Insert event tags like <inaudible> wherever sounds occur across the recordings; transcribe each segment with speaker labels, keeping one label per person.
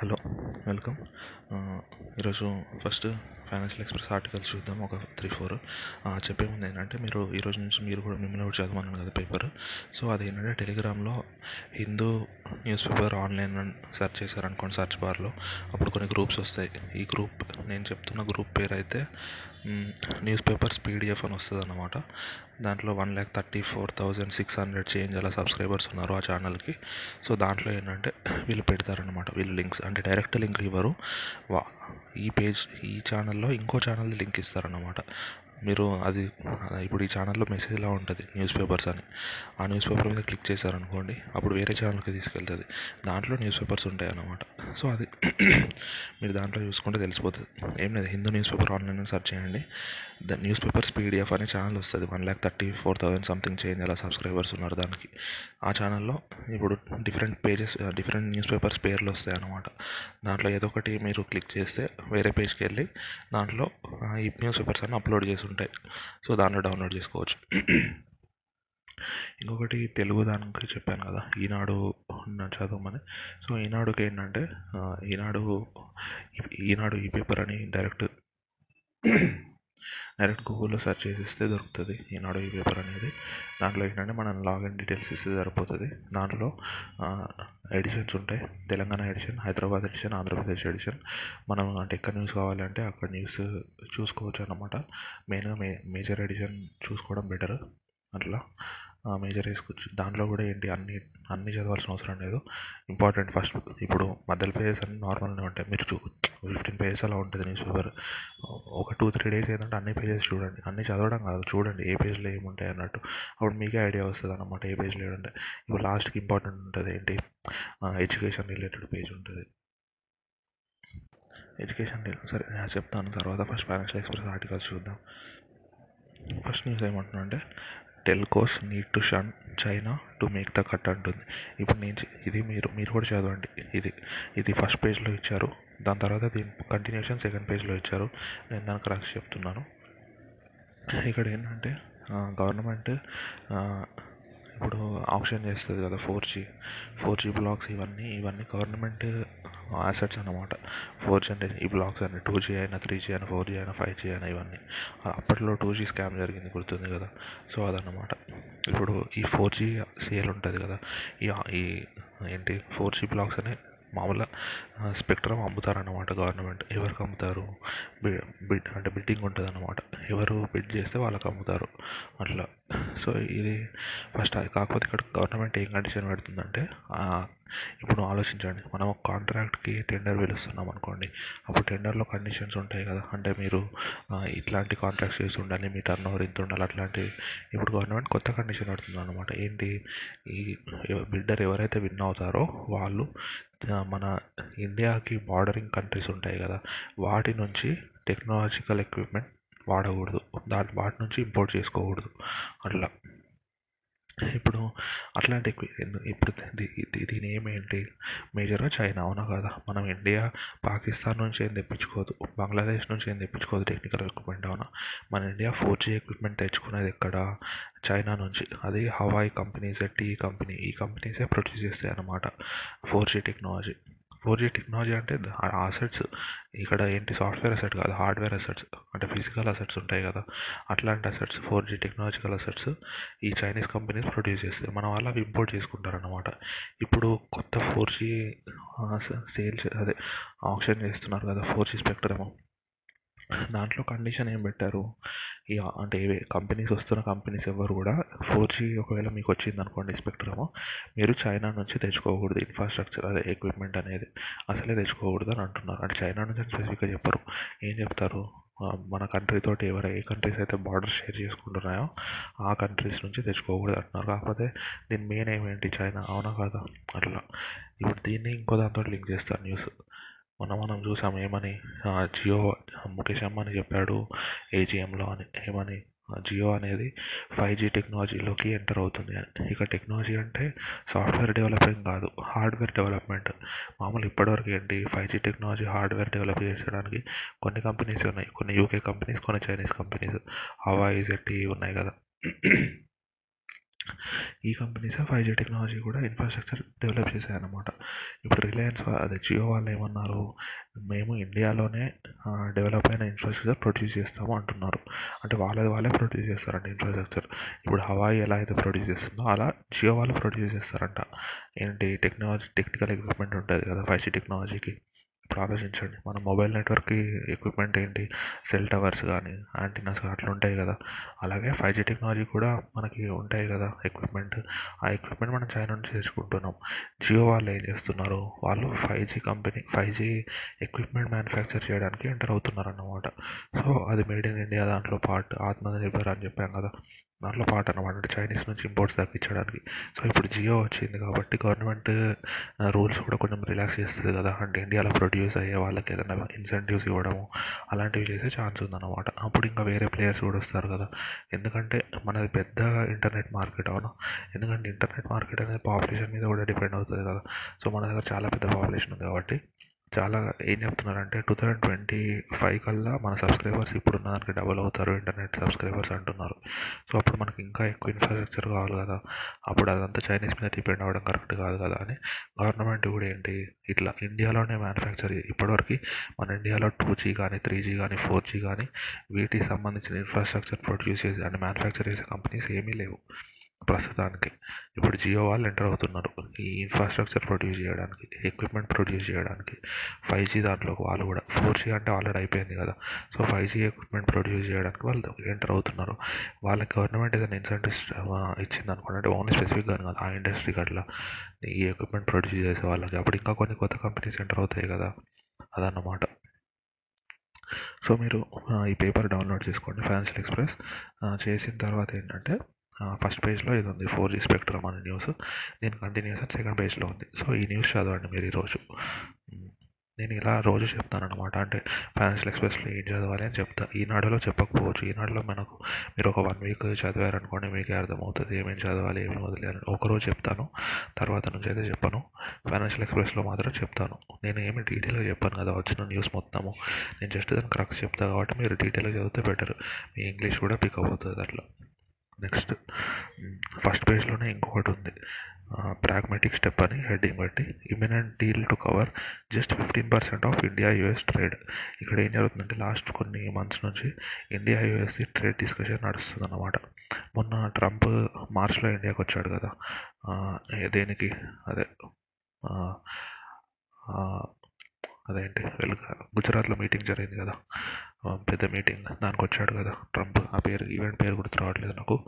Speaker 1: Hello welcome. ఈరోజు first financial express articles చూద్దాం ఒక త్రీ ఫోర్. చెప్పే ముందు ఏంటంటే మీరు ఈరోజు నుంచి మీరు కూడా మిమ్మల్ని కూడా చదవమన్నాను కదా పేపర్. సో అది ఏంటంటే టెలిగ్రామ్లో Hindu newspaper online search చేశారనుకోండి సెర్చ్ బార్లో. అప్పుడు కొన్ని గ్రూప్స్ వస్తాయి. ఈ గ్రూప్ నేను చెప్తున్న గ్రూప్ పేరు అయితే న్యూస్ పేపర్స్ పీడిఎఫ్ అని వస్తుంది అన్నమాట దాంట్లో one lakh thirty four thousand six hundred change అలా సబ్స్క్రైబర్స్ ఉన్నారు ఆ ఛానల్కి. సో దాంట్లో ఏంటంటే వీళ్ళు పెడతారనమాట వీళ్ళు లింక్స్. అంటే డైరెక్ట్ లింక్ ఇవ్వరు. వా ఈ పేజ్ ఈ ఛానల్లో ఇంకో ఛానల్ది లింక్ ఇస్తారన్నమాట. మీరు అది ఇప్పుడు ఈ ఛానల్లో మెసేజ్ ఇలా ఉంటుంది న్యూస్ పేపర్స్ అని. ఆ న్యూస్ పేపర్ మీద క్లిక్ చేశారనుకోండి అప్పుడు వేరే ఛానల్కి తీసుకెళ్తుంది. దాంట్లో న్యూస్ పేపర్స్ ఉంటాయి అన్నమాట సో అది <coughs> మీరు దాంట్లో చూసుకుంటే తెలిసిపోతుంది. ఏం లేదు Hindu newspaper online search చేయండి. ద న్యూస్ పేపర్స్ పీడిఎఫ్ అనే ఛానల్ వస్తుంది. One lakh thirty four thousand something change అలా సబ్స్క్రైబర్స్ ఉన్నారు దానికి. ఆ ఛానల్లో ఇప్పుడు different pages different newspapers పేర్లు వస్తాయి అన్నమాట దాంట్లో ఏదో ఒకటి మీరు క్లిక్ చేస్తే వేరే పేజ్కి వెళ్ళి దాంట్లో ఈ న్యూస్ పేపర్స్ అన్ని అప్లోడ్ చేసి ఉంటాయి. సో దాంట్లో డౌన్లోడ్ చేసుకోవచ్చు. ఇంకొకటి తెలుగు దానికి చెప్పాను కదా. ఈనాడు చదవమని సో ఈనాడుకి ఏంటంటే ఈనాడు ఈనాడు ఈ పేపర్ అని డైరెక్ట్ డైరెక్ట్ గూగుల్లో సెర్చ్ చేసిస్తే దొరుకుతుంది. ఈనాడు ఈ పేపర్ అనేది. దాంట్లో ఏంటంటే మనం లాగిన్ డీటెయిల్స్ ఇస్తే సరిపోతుంది. దాంట్లో ఎడిషన్స్ ఉంటాయి. Telangana edition Hyderabad edition Andhra Pradesh edition మనం అంటే ఎక్కడ న్యూస్ కావాలంటే అక్కడ న్యూస్ చూసుకోవచ్చు అన్నమాట. మెయిన్గా మే మేజర్ ఎడిషన్ చూసుకోవడం బెటర్ అట్లా. మేజర్ వేసుకోవచ్చు దాంట్లో కూడా ఏంటి? అన్ని అన్ని చదవాల్సిన అవసరం లేదు. ఇంపార్టెంట్ ఫస్ట్ ఇప్పుడు మధ్యలో పేజెస్ అన్ని నార్మల్గా ఉంటాయి. మీరు చూ ఫిఫ్టీన్ పేజెస్ అలా ఉంటుంది న్యూస్ పేపర్ ఒక టూ త్రీ డేస్ ఏంటంటే అన్ని పేజెస్ చూడండి. అన్ని చదవడం కాదు చూడండి ఏ పేజ్లో ఏముంటాయి అన్నట్టు. అప్పుడు మీకే ఐడియా వస్తుంది అన్నమాట ఏ పేజ్లో ఏముంటాయి ఇప్పుడు లాస్ట్కి ఇంపార్టెంట్ ఉంటుంది ఏంటి? ఎడ్యుకేషన్ రిలేటెడ్ పేజ్ ఉంటుంది. ఎడ్యుకేషన్ సరే నేను చెప్తాను. తర్వాత ఫస్ట్ ఫైనాన్షియల్ ఎక్స్ప్రెస్ ఆర్టికల్స్ చూద్దాం. ఫస్ట్ న్యూస్ ఏమంటున్నా అంటే telcos need to shun China to make the cut అంటుంది ఇప్పుడు నేను ఇది మీరు మీరు కూడా చదవండి. ఇది ఇది ఫస్ట్ పేజ్లో ఇచ్చారు. దాని తర్వాత దీని కంటిన్యూషన్ సెకండ్ పేజ్లో ఇచ్చారు. నేను దానికి రాసి చెప్తున్నాను. ఇక్కడ ఏంటంటే గవర్నమెంట్ ఇప్పుడు ఆప్షన్ చేస్తుంది కదా four G four G blocks ఇవన్నీ ఇవన్నీ గవర్నమెంట్ అసెట్స్ అనమాట ఫోర్ జీ అంటే ఈ బ్లాక్స్ అన్ని టూ జీ అయినా త్రీ జీ అయినా ఫోర్ జీ అయినా ఫైవ్ జీ అయినా ఇవన్నీ. అప్పట్లో టూ జీ స్కామ్ జరిగింది గుర్తుంది కదా? సో అదన్నమాట. ఇప్పుడు ఈ ఫోర్ జీ సేల్ ఉంటుంది కదా? ఈ ఏంటి ఫోర్ జీ బ్లాక్స్ అనే మామూలుగా స్పెక్ట్రమ్ అమ్ముతారన్నమాట గవర్నమెంట్. ఎవరికి అమ్ముతారు? బిడ్ అంటే బిడ్డింగ్ ఉంటుంది అన్నమాట ఎవరు బిడ్ చేస్తే వాళ్ళకి అమ్ముతారు. అట్లా. సో ఇది ఫస్ట్ కాకపోతే ఇక్కడ గవర్నమెంట్ ఏం కండిషన్ పెడుతుందంటే ఇప్పుడు ఆలోచించండి. మనం ఒక కాంట్రాక్ట్కి టెండర్ పిలుస్తున్నాం అనుకోండి అప్పుడు టెండర్లో కండిషన్స్ ఉంటాయి కదా. అంటే మీరు ఇట్లాంటి కాంట్రాక్ట్స్ చేసి ఉండాలి మీ టర్న్ ఓవర్ ఇంత ఉండాలి అట్లాంటివి ఇప్పుడు గవర్నమెంట్ కొత్త కండిషన్ పెడుతుంది అనమాట ఏంటి? ఈ బిడ్డర్ ఎవరైతే విన్ అవుతారో వాళ్ళు మన ఇండియాకి బార్డరింగ్ కంట్రీస్ ఉంటాయి కదా వాటి నుంచి టెక్నాలజికల్ ఎక్విప్మెంట్ వాడకూడదు. దాని వాటి నుంచి ఇంపోర్ట్ చేసుకోకూడదు. అట్లా. ఇప్పుడు అట్లాంటి ఇప్పుడు దీని ఏమేంటి మేజర్గా చైనా అవునా కదా? మనం ఇండియా పాకిస్తాన్ నుంచి ఏం తెప్పించుకోదు బంగ్లాదేశ్ నుంచి ఏం తెప్పించుకోదు టెక్నికల్ ఎక్విప్మెంట్ అవునా? మన ఇండియా ఫోర్ జీ ఎక్విప్మెంట్ తెచ్చుకునేది ఎక్కడ? చైనా నుంచి. అది హవాయి కంపెనీస్ టీ కంపెనీ. ఈ కంపెనీసే ప్రొడ్యూస్ చేస్తాయి అన్నమాట four G technology. Four G technology అంటే అసెట్స్ ఇక్కడ ఏంటి సాఫ్ట్వేర్ అసెట్ కాదు హార్డ్వేర్ అసెట్స్ అంటే ఫిజికల్ అసెట్స్ ఉంటాయి కదా. అట్లాంటి assets four G technological assets ఈ చైనీస్ కంపెనీస్ ప్రొడ్యూస్ చేస్తాయి. మన వాళ్ళు అవి ఇంపోర్ట్ చేసుకుంటారన్నమాట. ఇప్పుడు కొత్త ఫోర్ జీ సేల్స్ అదే ఆప్షన్ చేస్తున్నారు కదా ఫోర్ జీ స్పెక్ట్రమ్ దాంట్లో కండిషన్ ఏం పెట్టారు? ఇక అంటే ఏవే కంపెనీస్ వస్తున్న కంపెనీస్ ఎవరు కూడా ఫోర్ జీ ఒకవేళ మీకు వచ్చింది అనుకోండి స్పెక్ట్రమ్ మీరు చైనా నుంచి తెచ్చుకోకూడదు ఇన్ఫ్రాస్ట్రక్చర్ అదే ఎక్విప్మెంట్ అనేది. అసలే తెచ్చుకోకూడదు అని అంటున్నారు. అంటే చైనా నుంచి స్పెసిఫిక్గా చెప్పరు. ఏం చెప్తారు? మన కంట్రీ తోటి ఎవరు ఏ కంట్రీస్ అయితే బార్డర్ షేర్ చేసుకుంటున్నాయో ఆ కంట్రీస్ నుంచి తెచ్చుకోకూడదు అంటున్నారు. కాకపోతే దీని మెయిన్ ఏమేంటి చైనా అవునా కాదా? అట్లా. ఇప్పుడు దీన్ని ఇంకో దాంతో లింక్ చేస్తారు న్యూస్ మొన్న మనం చూసాం ఏమని? జియో ముఖేష్ అంబానీ చెప్పాడు ఏజిఎంలో అని ఏమని? జియో అనేది ఫైవ్ జీ టెక్నాలజీలోకి ఎంటర్ అవుతుంది అని. ఇక టెక్నాలజీ అంటే సాఫ్ట్వేర్ డెవలపింగ్ కాదు హార్డ్వేర్ డెవలప్మెంట్ మామూలు ఇప్పటివరకు ఏంటి? Five G technology hardware develop చేసడానికి కొన్ని కంపెనీస్ ఉన్నాయి. కొన్ని యూకే కంపెనీస్ కొన్ని చైనీస్ కంపెనీస్ హవాయి జెట్టి ఉన్నాయి కదా. ఈ కంపెనీసే ఫైవ్ జీ టెక్నాలజీ కూడా ఇన్ఫ్రాస్ట్రక్చర్ డెవలప్ చేశాయి అన్నమాట ఇప్పుడు రిలయన్స్ అదే జియో వాళ్ళు ఏమన్నారు మేము ఇండియాలోనే డెవలప్ అయిన ఇన్ఫ్రాస్ట్రక్చర్ ప్రొడ్యూస్ చేస్తాము అంటున్నారు. అంటే వాళ్ళది వాళ్ళే ప్రొడ్యూస్ చేస్తారంట ఇన్ఫ్రాస్ట్రక్చర్ ఇప్పుడు హవాయి ఎలా అయితే ప్రొడ్యూస్ చేస్తుందో అలా జియో వాళ్ళు ప్రొడ్యూస్ చేస్తారంట. ఏంటి టెక్నాలజీ టెక్నికల్ ఎక్విప్మెంట్ ఉంటుంది కదా ఫైవ్ జీ టెక్నాలజీకి ఇప్పుడు ఆలోచించండి మన మొబైల్ నెట్వర్క్కి ఎక్విప్మెంట్ ఏంటి? సెల్ టవర్స్ కానీ యాంటీనాస్ అట్లా ఉంటాయి కదా. అలాగే ఫైవ్ జీ టెక్నాలజీ కూడా మనకి ఉంటాయి కదా ఎక్విప్మెంట్ ఆ ఎక్విప్మెంట్ మనం చైనా నుంచి తెచ్చుకుంటున్నాం. జియో వాళ్ళు ఏం చేస్తున్నారు? వాళ్ళు five G company five G equipment manufacture చేయడానికి ఎంటర్ అవుతున్నారు అన్నమాట సో అది మేడ్ ఇన్ ఇండియా దాంట్లో పార్ట్ ఆత్మనిర్భర్ అని చెప్పాం కదా. దాంట్లో పార్ట్ అనమాట అంటే చైనీస్ నుంచి ఇంపోర్ట్స్ తగ్గించడానికి సో ఇప్పుడు జియో వచ్చింది కాబట్టి గవర్నమెంట్ రూల్స్ కూడా కొంచెం రిలాక్స్ చేస్తుంది కదా. అంటే ఇండియాలో ప్రొడ్యూస్ అయ్యే వాళ్ళకి ఏదైనా ఇన్సెంటివ్స్ ఇవ్వడము అలాంటివి చేసే ఛాన్స్ ఉందన్నమాట. అప్పుడు ఇంకా వేరే ప్లేయర్స్ కూడా వస్తారు కదా. ఎందుకంటే మనది పెద్ద ఇంటర్నెట్ మార్కెట్ అవును? ఎందుకంటే ఇంటర్నెట్ మార్కెట్ అనేది పాపులేషన్ మీద కూడా డిపెండ్ అవుతుంది కదా. సో మన దగ్గర చాలా పెద్ద పాపులేషన్ ఉంది కాబట్టి చాలా ఏం చెప్తున్నారంటే టూ థౌజండ్ ట్వంటీ ఫైవ్ కల్లా మన సబ్స్క్రైబర్స్ ఇప్పుడున్న దానికి డబల్ అవుతారు ఇంటర్నెట్ సబ్స్క్రైబర్స్ అంటున్నారు. సో అప్పుడు మనకి ఇంకా ఎక్కువ ఇన్ఫ్రాస్ట్రక్చర్ కావాలి కదా. అప్పుడు అదంతా చైనీస్ మీద డిపెండ్ అవ్వడం కరెక్ట్ కాదు కదా అని గవర్నమెంట్ కూడా ఏంటి ఇట్లా ఇండియాలోనే మ్యానుఫ్యాక్చర్ ఇప్పటివరకు మన ఇండియాలో టూ జీ కానీ త్రీ జీ కానీ ఫోర్ జీ కానీ వీటికి సంబంధించిన ఇన్ఫ్రాస్ట్రక్చర్ ప్రొడ్యూస్ చేసే అండ్ మ్యానుఫ్యాక్చర్ చేసే కంపెనీస్ ఏమీ లేవు. ప్రస్తుతానికి. ఇప్పుడు జియో వాళ్ళు ఎంటర్ అవుతున్నారు. ఈ ఇన్ఫ్రాస్ట్రక్చర్ ప్రొడ్యూస్ చేయడానికి ఎక్విప్మెంట్ ప్రొడ్యూస్ చేయడానికి ఫైవ్ జీ దాంట్లోకి వాళ్ళు కూడా ఫోర్ జీ అంటే ఆల్రెడీ అయిపోయింది కదా. So five G equipment produce చేయడానికి వాళ్ళు ఎంటర్ అవుతున్నారు. వాళ్ళకి గవర్నమెంట్ ఏదైనా ఇన్సెంటివ్స్ ఇచ్చింది అనుకోండి. అంటే ఓన్లీ స్పెసిఫిక్గా కాదు ఆ ఇండస్ట్రీ అట్లా ఈ ఎక్విప్మెంట్ ప్రొడ్యూస్ చేసే వాళ్ళకి. అప్పుడు ఇంకా కొన్ని కొత్త కంపెనీస్ ఎంటర్ అవుతాయి కదా. అదన్నమాట. సో మీరు ఈ పేపర్ డౌన్లోడ్ చేసుకోండి. ఫైనాన్షియల్ ఎక్స్ప్రెస్ చేసిన తర్వాత ఏంటంటే ఫస్ట్ పేజ్లో ఇది ఉంది ఫోర్ జీ స్పెక్ట్రమ్ అనే న్యూస్ దీని కంటిన్యూషన్ సెకండ్ పేజ్లో ఉంది. సో ఈ న్యూస్ చదవండి మీరు ఈరోజు. నేను ఇలా రోజు చెప్తాను అనమాట అంటే ఫైనాన్షియల్ ఎక్స్ప్రెస్లో ఏం చదవాలి అని చెప్తా. ఈనాడులో చెప్పకపోవచ్చు. ఈనాడులో మనకు మీరు ఒక వన్ వీక్ చదివారనుకోండి మీకే అర్థమవుతుంది ఏమేమి చదవాలి ఏమేమి వదిలేయాలి ఒకరోజు చెప్తాను తర్వాత నుంచి అయితే చెప్పను. ఫైనాన్షియల్ ఎక్స్ప్రెస్లో మాత్రం చెప్తాను. నేను ఏమి డీటెయిల్గా చెప్పాను కదా వచ్చిన న్యూస్ మొత్తము. నేను జస్ట్ దాని క్రక్స్ చెప్తాను కాబట్టి మీరు డీటెయిల్గా చదివితే బెటర్ మీ ఇంగ్లీష్ కూడా పికప్ అవుతుంది అట్లా. నెక్స్ట్. ఫస్ట్ పేజ్లోనే ఇంకొకటి ఉంది. ప్రాగ్మాటిక్ స్టెప్ అని హెడ్డింగ్ బట్టి imminent deal to cover just fifteen percent of India US trade. ఇక్కడ ఏం జరుగుతుందంటే లాస్ట్ కొన్ని మంత్స్ నుంచి ఇండియా యుఎస్ ట్రేడ్ డిస్కషన్ నడుస్తుంది అన్నమాట మొన్న ట్రంప్ మార్చ్లో ఇండియాకి వచ్చాడు కదా. దేనికి? అదే అదేంటి? వెలుగు. గుజరాత్లో మీటింగ్ జరిగింది కదా. పెద్ద మీటింగ్ దానికి వచ్చాడు కదా ట్రంప్. ఆ పేరు ఈవెంట్ పేరు గుర్తు రావట్లేదు నాకు.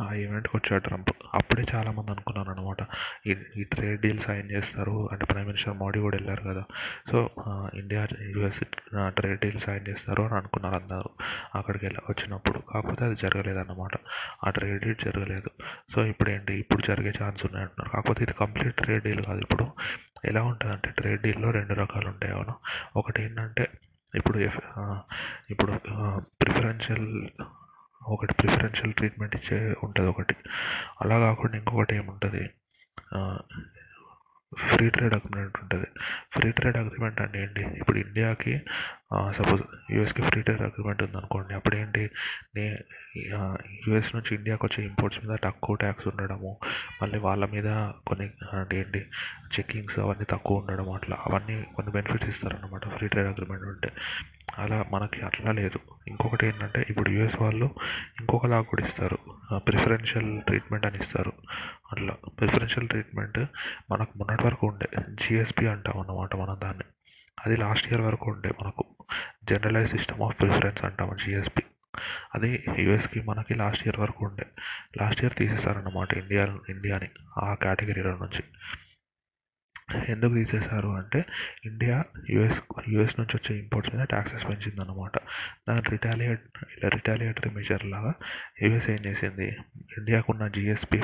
Speaker 1: ఆ ఈవెంట్కి వచ్చాడు ట్రంప్. అప్పుడే చాలామంది అనుకున్నాను అనమాట ఈ ఈ ట్రేడ్ డీల్ సైన్ చేస్తారు అంటే ప్రైమ్ మినిస్టర్ మోడీ కూడా వెళ్ళారు కదా. So India US trade deal sign చేస్తారు అని అనుకున్నారు అందరూ. అక్కడికి వెళ్ళి వచ్చినప్పుడు. కాకపోతే అది జరగలేదు అన్నమాట ఆ ట్రేడ్ డీల్ జరగలేదు. సో ఇప్పుడు ఏంటి ఇప్పుడు జరిగే ఛాన్స్ ఉన్నాయి అంటున్నారు కాకపోతే ఇది కంప్లీట్ ట్రేడ్ డీల్ కాదు ఇప్పుడు. ఎలా ఉంటుంది అంటే ట్రేడ్ డీల్లో రెండు రకాలు ఉంటాయి అవును ఒకటి ఏంటంటే ఇప్పుడు ఇప్పుడు ప్రిఫరెన్షియల్ ఒకటి ప్రిఫరెన్షియల్ ట్రీట్మెంట్ ఇచ్చే ఉంటుంది ఒకటి. అలా కాకుండా ఇంకొకటి ఏముంటుంది? ఫ్రీ ట్రేడ్ అగ్రిమెంట్ ఉంటుంది. ఫ్రీ ట్రేడ్ అగ్రిమెంట్ అంటే ఏంటి? ఇప్పుడు ఇండియాకి సపోజ్ యూఎస్కి ఫ్రీ ట్రేడ్ అగ్రిమెంట్ ఉందనుకోండి అప్పుడు ఏంటి నే యూఎస్ నుంచి ఇండియాకి వచ్చే ఇంపోర్ట్స్ మీద తక్కువ ట్యాక్స్ ఉండడము మళ్ళీ వాళ్ళ మీద కొన్ని అంటే ఏంటి? చెక్కింగ్స్ అవన్నీ తక్కువ ఉండడం అట్లా అవన్నీ కొన్ని బెనిఫిట్స్ ఇస్తారన్నమాట ఫ్రీ ట్రేడ్ అగ్రిమెంట్ ఉంటే అలా మనకి అట్లా లేదు. ఇంకొకటి ఏంటంటే ఇప్పుడు యూఎస్ వాళ్ళు ఇంకొకలా కూడా ఇస్తారు. ప్రిఫరెన్షియల్ ట్రీట్మెంట్ అని ఇస్తారు. అట్లా. ప్రిఫరెన్షియల్ ట్రీట్మెంట్ మనకు మొన్నటి వరకు ఉండే. జిఎస్పి అంటాం అన్నమాట మనం దాన్ని. అది లాస్ట్ ఇయర్ వరకు ఉండే మనకు. జనరలైజ్ సిస్టమ్ ఆఫ్ ప్రిఫరెన్స్ అంటాము జిఎస్పి అది యుఎస్కి మనకి లాస్ట్ ఇయర్ వరకు ఉండే. లాస్ట్ ఇయర్ తీసేసారన్నమాట ఇండియా ఇండియాని ఆ కేటగిరీలో నుంచి. ఎందుకు తీసేశారు అంటే ఇండియా యుఎస్ యుఎస్ నుంచి వచ్చే ఇంపోర్ట్స్ మీద ట్యాక్సెస్ పెంచిందన్నమాట. దాని రిటాలియేట్ రిటాలియేటరీ మెజర్ లాగా యుఎస్ ఏం చేసింది? ఇండియాకున్న జిఎస్పి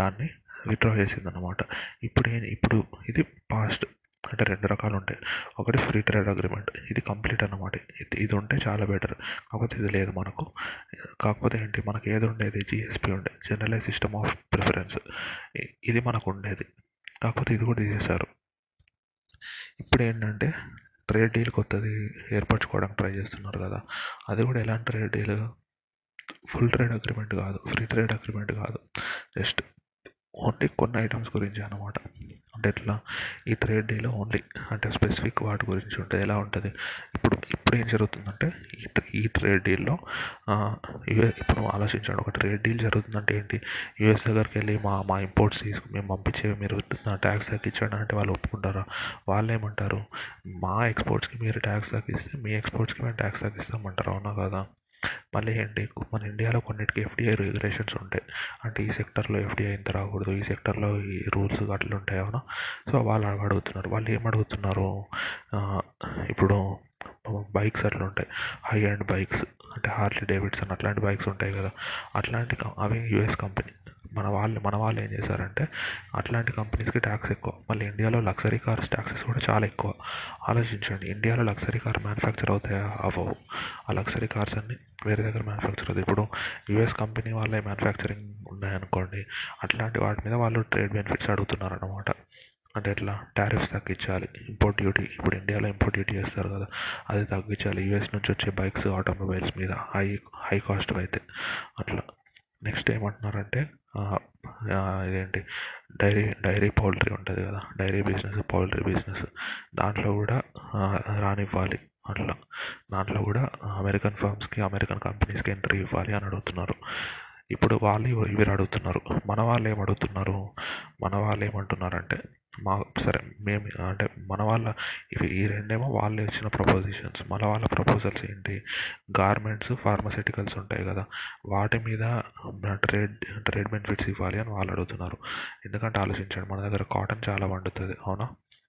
Speaker 1: దాన్ని విత్డ్రా చేసింది అనమాట ఇప్పుడు ఇప్పుడు ఇది పాస్ట్ అంటే రెండు రకాలు ఉంటాయి. ఒకటి ఫ్రీ ట్రేడ్ అగ్రిమెంట్ ఇది కంప్లీట్ అన్నమాట. ఇది ఇది ఉంటే చాలా బెటర్ కాకపోతే ఇది లేదు మనకు. కాకపోతే ఏంటి? మనకి ఏది ఉండేది? జిఎస్పి ఉండే. జనరలైజ్ సిస్టమ్ ఆఫ్ ప్రిఫరెన్స్ ఇది మనకు ఉండేది. కాకపోతే ఇది కూడా తీసేశారు. ఇప్పుడు ఏంటంటే ట్రేడ్ డీల్ కొత్తది ఏర్పరచుకోవడానికి ట్రై చేస్తున్నారు కదా అది కూడా ఎలాంటి trade deal full trade agreement కాదు ఫ్రీ ట్రేడ్ అగ్రిమెంట్ కాదు. జస్ట్ ఓన్లీ కొన్ని ఐటమ్స్ గురించి అనమాట అంటే ఎట్లా ఈ ట్రేడ్ డేలో ఓన్లీ అంటే స్పెసిఫిక్ వాటి గురించి ఉంటుంది ఎలా ఉంటుంది? ఇప్పుడు ఇప్పుడు ఏం జరుగుతుందంటే ఈ ఈ ట్రేడ్ డీల్లో యుఏ ఇప్పుడు ఆలోచించండి ఒక ట్రేడ్ డీల్ జరుగుతుందంటే ఏంటి? యుఎస్ దగ్గరికి వెళ్ళి మా మా ఇంపోర్ట్స్ తీసుకు మేము పంపించేవి మీరు ట్యాక్స్ తగ్గించండి అంటే వాళ్ళు ఒప్పుకుంటారా? వాళ్ళు ఏమంటారు? మా ఎక్స్పోర్ట్స్కి మీరు ట్యాక్స్ తగ్గిస్తే మీ ఎక్స్పోర్ట్స్కి మేము ట్యాక్స్ తగ్గిస్తామంటారు అవునా కదా? మళ్ళీ ఏంటి మన ఇండియాలో కొన్నిటికి ఎఫ్డిఐ రెగ్యులేషన్స్ ఉంటాయి. అంటే ఈ సెక్టర్లో ఎఫ్డిఐ ఇంత రాకూడదు ఈ సెక్టర్లో ఈ రూల్స్ అట్లా ఉంటాయి అవునా? సో వాళ్ళు అడుగుతున్నారు. వాళ్ళు ఏం అడుగుతున్నారు? ఇప్పుడు బైక్స్ అట్లా ఉంటాయి. హై అండ్ బైక్స్ అంటే హార్లీ డేవిడ్సన్ అట్లాంటి బైక్స్ ఉంటాయి కదా. అట్లాంటి అవి యుఎస్ కంపెనీ మన వాళ్ళు మన వాళ్ళు ఏం చేశారంటే అట్లాంటి కంపెనీస్కి ట్యాక్స్ ఎక్కువ. మళ్ళీ ఇండియాలో లగ్జరీ కార్స్ ట్యాక్సెస్ కూడా చాలా ఎక్కువ. ఆలోచించండి ఇండియాలో లగ్జరీ కార్ మ్యానుఫ్యాక్చర్ అవుతాయా? అవ్వవు. ఆ లగ్జరీ కార్స్ అన్ని వేరే దగ్గర మ్యానుఫ్యాక్చర్ అవుతాయి. ఇప్పుడు యుఎస్ కంపెనీ వాళ్ళే మ్యానుఫ్యాక్చరింగ్ ఉన్నాయనుకోండి అట్లాంటి వాటి మీద వాళ్ళు ట్రేడ్ బెనిఫిట్స్ అడుగుతున్నారు అనమాట అంటే ఎట్లా? టారిఫ్స్ తగ్గించాలి. ఇంపోర్ట్ డ్యూటీ ఇప్పుడు ఇండియాలో ఇంపోర్ట్ డ్యూటీ చేస్తారు కదా అది తగ్గించాలి. యూఎస్ నుంచి వచ్చే బైక్స్ ఆటోమొబైల్స్ మీద హై హై కాస్ట్ అయితే. అట్లా. నెక్స్ట్ ఏమంటున్నారంటే ఇదేంటి? డైరీ డైరీ పౌల్ట్రీ ఉంటుంది కదా డైరీ బిజినెస్ పౌల్ట్రీ బిజినెస్. దాంట్లో కూడా రానివ్వాలి అట్లా. దాంట్లో కూడా అమెరికన్ ఫార్మ్స్కి అమెరికన్ కంపెనీస్కి ఎంట్రీ ఇవ్వాలి అని అడుగుతున్నారు. ఇప్పుడు వాళ్ళు ఇవి అడుగుతున్నారు. మన వాళ్ళు ఏం అడుగుతున్నారు? మన వాళ్ళు ఏమంటున్నారంటే మా సరే మేము అంటే మన వాళ్ళ ఇవి ఈ రెండేమో వాళ్ళు ఇచ్చిన ప్రపోజిషన్స్ మన వాళ్ళ ప్రపోజల్స్ ఏంటి? గార్మెంట్స్ ఫార్మసిటికల్స్ ఉంటాయి కదా. వాటి మీద ట్రేడ్ ట్రేడ్ బెనిఫిట్స్ ఇవ్వాలి అని వాళ్ళు అడుగుతున్నారు. ఎందుకంటే ఆలోచించండి మన దగ్గర కాటన్ చాలా పండుతుంది అవునా?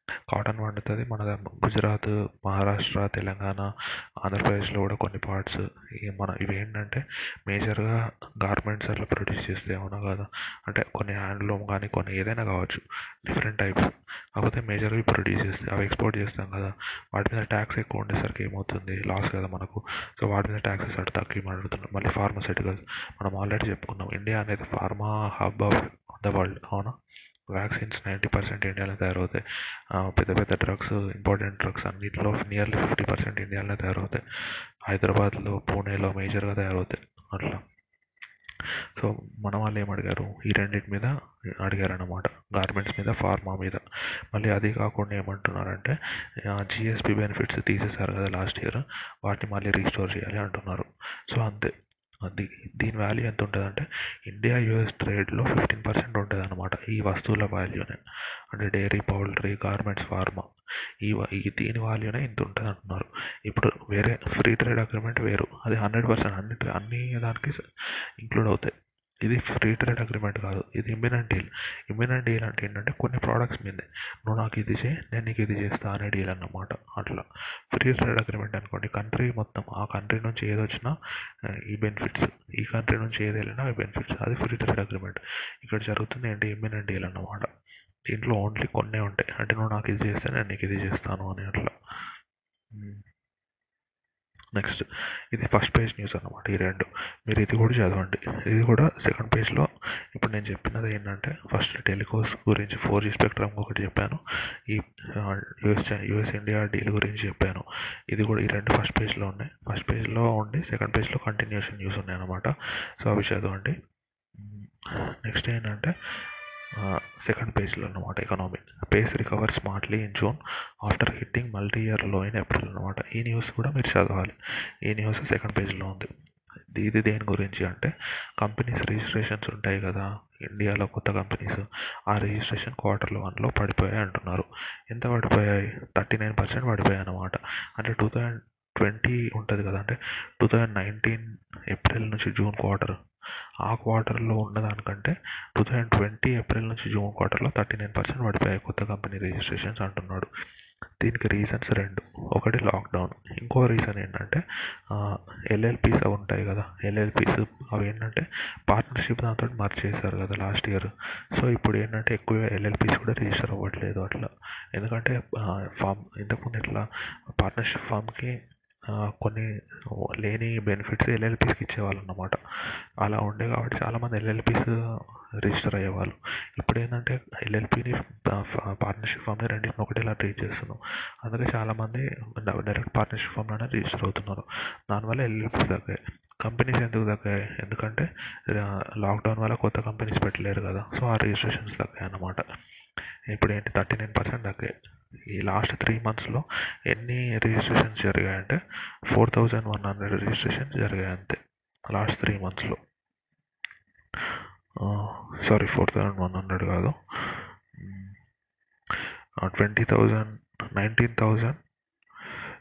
Speaker 1: కాటన్ పండుతుంది మన గుజరాత్ మహారాష్ట్ర తెలంగాణ ఆంధ్రప్రదేశ్లో కూడా కొన్ని పార్ట్స్ మన ఇవి ఏంటంటే మేజర్గా గార్మెంట్స్ అట్లా ప్రొడ్యూస్ చేస్తాయి అవునా కదా? అంటే కొన్ని హ్యాండ్లూమ్ కానీ కొన్ని ఏదైనా కావచ్చు. Different types. కాకపోతే మేజర్గా ప్రొడ్యూస్ చేస్తాయి అవి ఎక్స్పోర్ట్ చేస్తాం కదా వాటి మీద ట్యాక్స్ ఎక్కువ ఉండేసరికి ఏమవుతుంది? లాస్ కదా మనకు. సో వాటి మీద ట్యాక్సెస్ అటు తక్కువ అడుగుతున్నాం. మళ్ళీ ఫార్మసిటికల్స్ మనం ఆల్రెడీ చెప్పుకున్నాం. ఇండియా అనేది pharma hub of the world. అవునా? వ్యాక్సిన్స్ నైంటీ పర్సెంట్ ఇండియాలో తయారవుతాయి. పెద్ద పెద్ద డ్రగ్స్ ఇంపార్టెంట్ డ్రగ్స్ అన్నింటిలో నియర్లీ ఫిఫ్టీ పర్సెంట్ ఇండియాలోనే తయారవుతాయి. హైదరాబాద్లో పూణేలో మేజర్గా తయారవుతాయి. అట్లా. సో మన వాళ్ళు ఏం అడిగారు? ఈ రెండింటి మీద అడిగారు అన్నమాట గార్మెంట్స్ మీద ఫార్మా మీద. మళ్ళీ అది కాకుండా ఏమంటున్నారంటే జిఎస్పి బెనిఫిట్స్ తీసేశారు కదా లాస్ట్ ఇయర్. వాటిని మళ్ళీ రీస్టోర్ చేయాలి అంటున్నారు. సో అంతే. అది దీని వాల్యూ ఎంత ఉంటుంది అంటే ఇండియా యూఎస్ ట్రేడ్లో ఫిఫ్టీన్ పర్సెంట్ ఉంటుంది అనమాట ఈ వస్తువుల వాల్యూనే అంటే డైరీ పౌల్ట్రీ గార్మెంట్స్ ఫార్మా ఈ ఈ దీని వాల్యూనే ఇంత ఉంటుంది అంటున్నారు ఇప్పుడు వేరే ఫ్రీ ట్రేడ్ అగ్రిమెంట్ వేరు. అది హండ్రెడ్ పర్సెంట్ అన్ని అన్ని దానికి ఇంక్లూడ్ అవుతాయి. ఇది ఫ్రీ ట్రేడ్ అగ్రిమెంట్ కాదు. ఇది ఇమ్మినెంట్ డీల్. ఇమ్మినెంట్ డీల్ అంటే ఏంటంటే కొన్ని ప్రోడక్ట్స్ మీదే. నువ్వు నాకు ఇది చేయి నేను నీకు ఇది చేస్తా అనే డీల్ అన్నమాట. అట్లా. ఫ్రీ ట్రేడ్ అగ్రిమెంట్ అనుకోండి. కంట్రీ మొత్తం ఆ కంట్రీ నుంచి ఏది వచ్చినా ఈ బెనిఫిట్స్ ఈ కంట్రీ నుంచి ఏది వెళ్ళినా ఈ బెనిఫిట్స్ అది ఫ్రీ ట్రేడ్ అగ్రిమెంట్. ఇక్కడ జరుగుతుంది ఏంటి? ఇమ్మినెంట్ డీల్ అన్నమాట. దీంట్లో ఓన్లీ కొన్నే ఉంటాయి. అంటే నువ్వు నాకు ఇది చేస్తే నేను నీకు ఇది చేస్తాను అని అట్లా. నెక్స్ట్ ఇది ఫస్ట్ పేజ్ న్యూస్ అనమాట ఈ రెండు. మీరు ఇది కూడా చదవండి. ఇది కూడా సెకండ్ పేజ్లో ఇప్పుడు నేను చెప్పినది ఏంటంటే ఫస్ట్ టెలికోస్ గురించి ఫోర్ జీ స్పెక్ట్రమ్ ఒకటి చెప్పాను. ఈ యుఎస్ యుఎస్ ఇండియా డీల్ గురించి చెప్పాను. ఇది కూడా ఈ రెండు ఫస్ట్ పేజ్లో ఉన్నాయి. ఫస్ట్ పేజ్లో ఉండి సెకండ్ పేజ్లో కంటిన్యూషన్ న్యూస్ ఉన్నాయి అనమాట సో అవి చదవండి. నెక్స్ట్ ఏంటంటే సెకండ్ పేజ్లో అనమాట economy pace recover smartly in June after hitting multi year low in April అనమాట ఈ న్యూస్ కూడా మీరు చదవాలి. ఈ న్యూస్ సెకండ్ పేజ్లో ఉంది. ఇది దేని గురించి అంటే కంపెనీస్ రిజిస్ట్రేషన్స్ ఉంటాయి కదా ఇండియాలో కొత్త కంపెనీస్ ఆ రిజిస్ట్రేషన్ క్వార్టర్ వన్లో పడిపోయాయి అంటున్నారు. ఎంత పడిపోయాయి? థర్టీ నైన్ పర్సెంట్ పడిపోయాయి అనమాట అంటే టూ థౌజండ్ ట్వంటీ ఉంటుంది కదా అంటే టూ థౌజండ్ నైన్టీన్ ఏప్రిల్ నుంచి జూన్ క్వార్టర్ ఆ క్వార్టర్లో ఉన్నదానికంటే టూ థౌజండ్ ట్వంటీ ఏప్రిల్ నుంచి జూన్ క్వార్టర్లో థర్టీ నైన్ పర్సెంట్ పడిపోయాయి కొత్త కంపెనీ రిజిస్ట్రేషన్స్ అంటున్నాడు. దీనికి రీజన్స్ రెండు. ఒకటి లాక్డౌన్. ఇంకో రీజన్ ఏంటంటే ఎల్ఎల్పీస్ అవి ఉంటాయి కదా ఎల్ఎల్పీస్ అవి ఏంటంటే పార్ట్నర్షిప్ దాంతో మర్జ్ చేశారు కదా లాస్ట్ ఇయర్. సో ఇప్పుడు ఏంటంటే ఎక్కువ ఎల్ఎల్పీస్ కూడా రిజిస్టర్ అవ్వట్లేదు అట్లా. ఎందుకంటే ఫామ్ ఇంతకుముందు ఇట్లా పార్ట్నర్షిప్ ఫామ్కి కొన్ని లేని బెనిఫిట్స్ ఎల్ఎల్పీస్కి ఇచ్చేవాళ్ళు అన్నమాట అలా ఉండే కాబట్టి చాలామంది ఎల్ఎల్పీస్ రిజిస్టర్ అయ్యేవాళ్ళు. ఇప్పుడు ఏంటంటే ఎల్ఎల్పీని పార్ట్నర్షిప్ ఫామ్ని రెండింటిని ఒకటేలా ట్రీట్ చేస్తున్నాం. అందుకే చాలామంది డైరెక్ట్ పార్ట్నర్షిప్ ఫామ్లోనే రిజిస్టర్ అవుతున్నారు. దానివల్ల ఎల్ఎల్పీస్ తగ్గాయి. కంపెనీస్ ఎందుకు తగ్గాయి? ఎందుకంటే లాక్డౌన్ వల్ల కొత్త కంపెనీస్ పెట్టలేరు కదా. సో ఆ రిజిస్ట్రేషన్స్ తగ్గాయి అన్నమాట ఇప్పుడు ఏంటి థర్టీ నైన్ పర్సెంట్ తగ్గాయి. ఈ లాస్ట్ త్రీ మంత్స్లో ఎన్ని registrations జరిగాయంటే four thousand one hundred registrations జరిగాయి అంతే లాస్ట్ త్రీ మంత్స్లో sorry four thousand one hundred కాదు. ట్వంటీ థౌజండ్ నైన్టీన్ థౌజండ్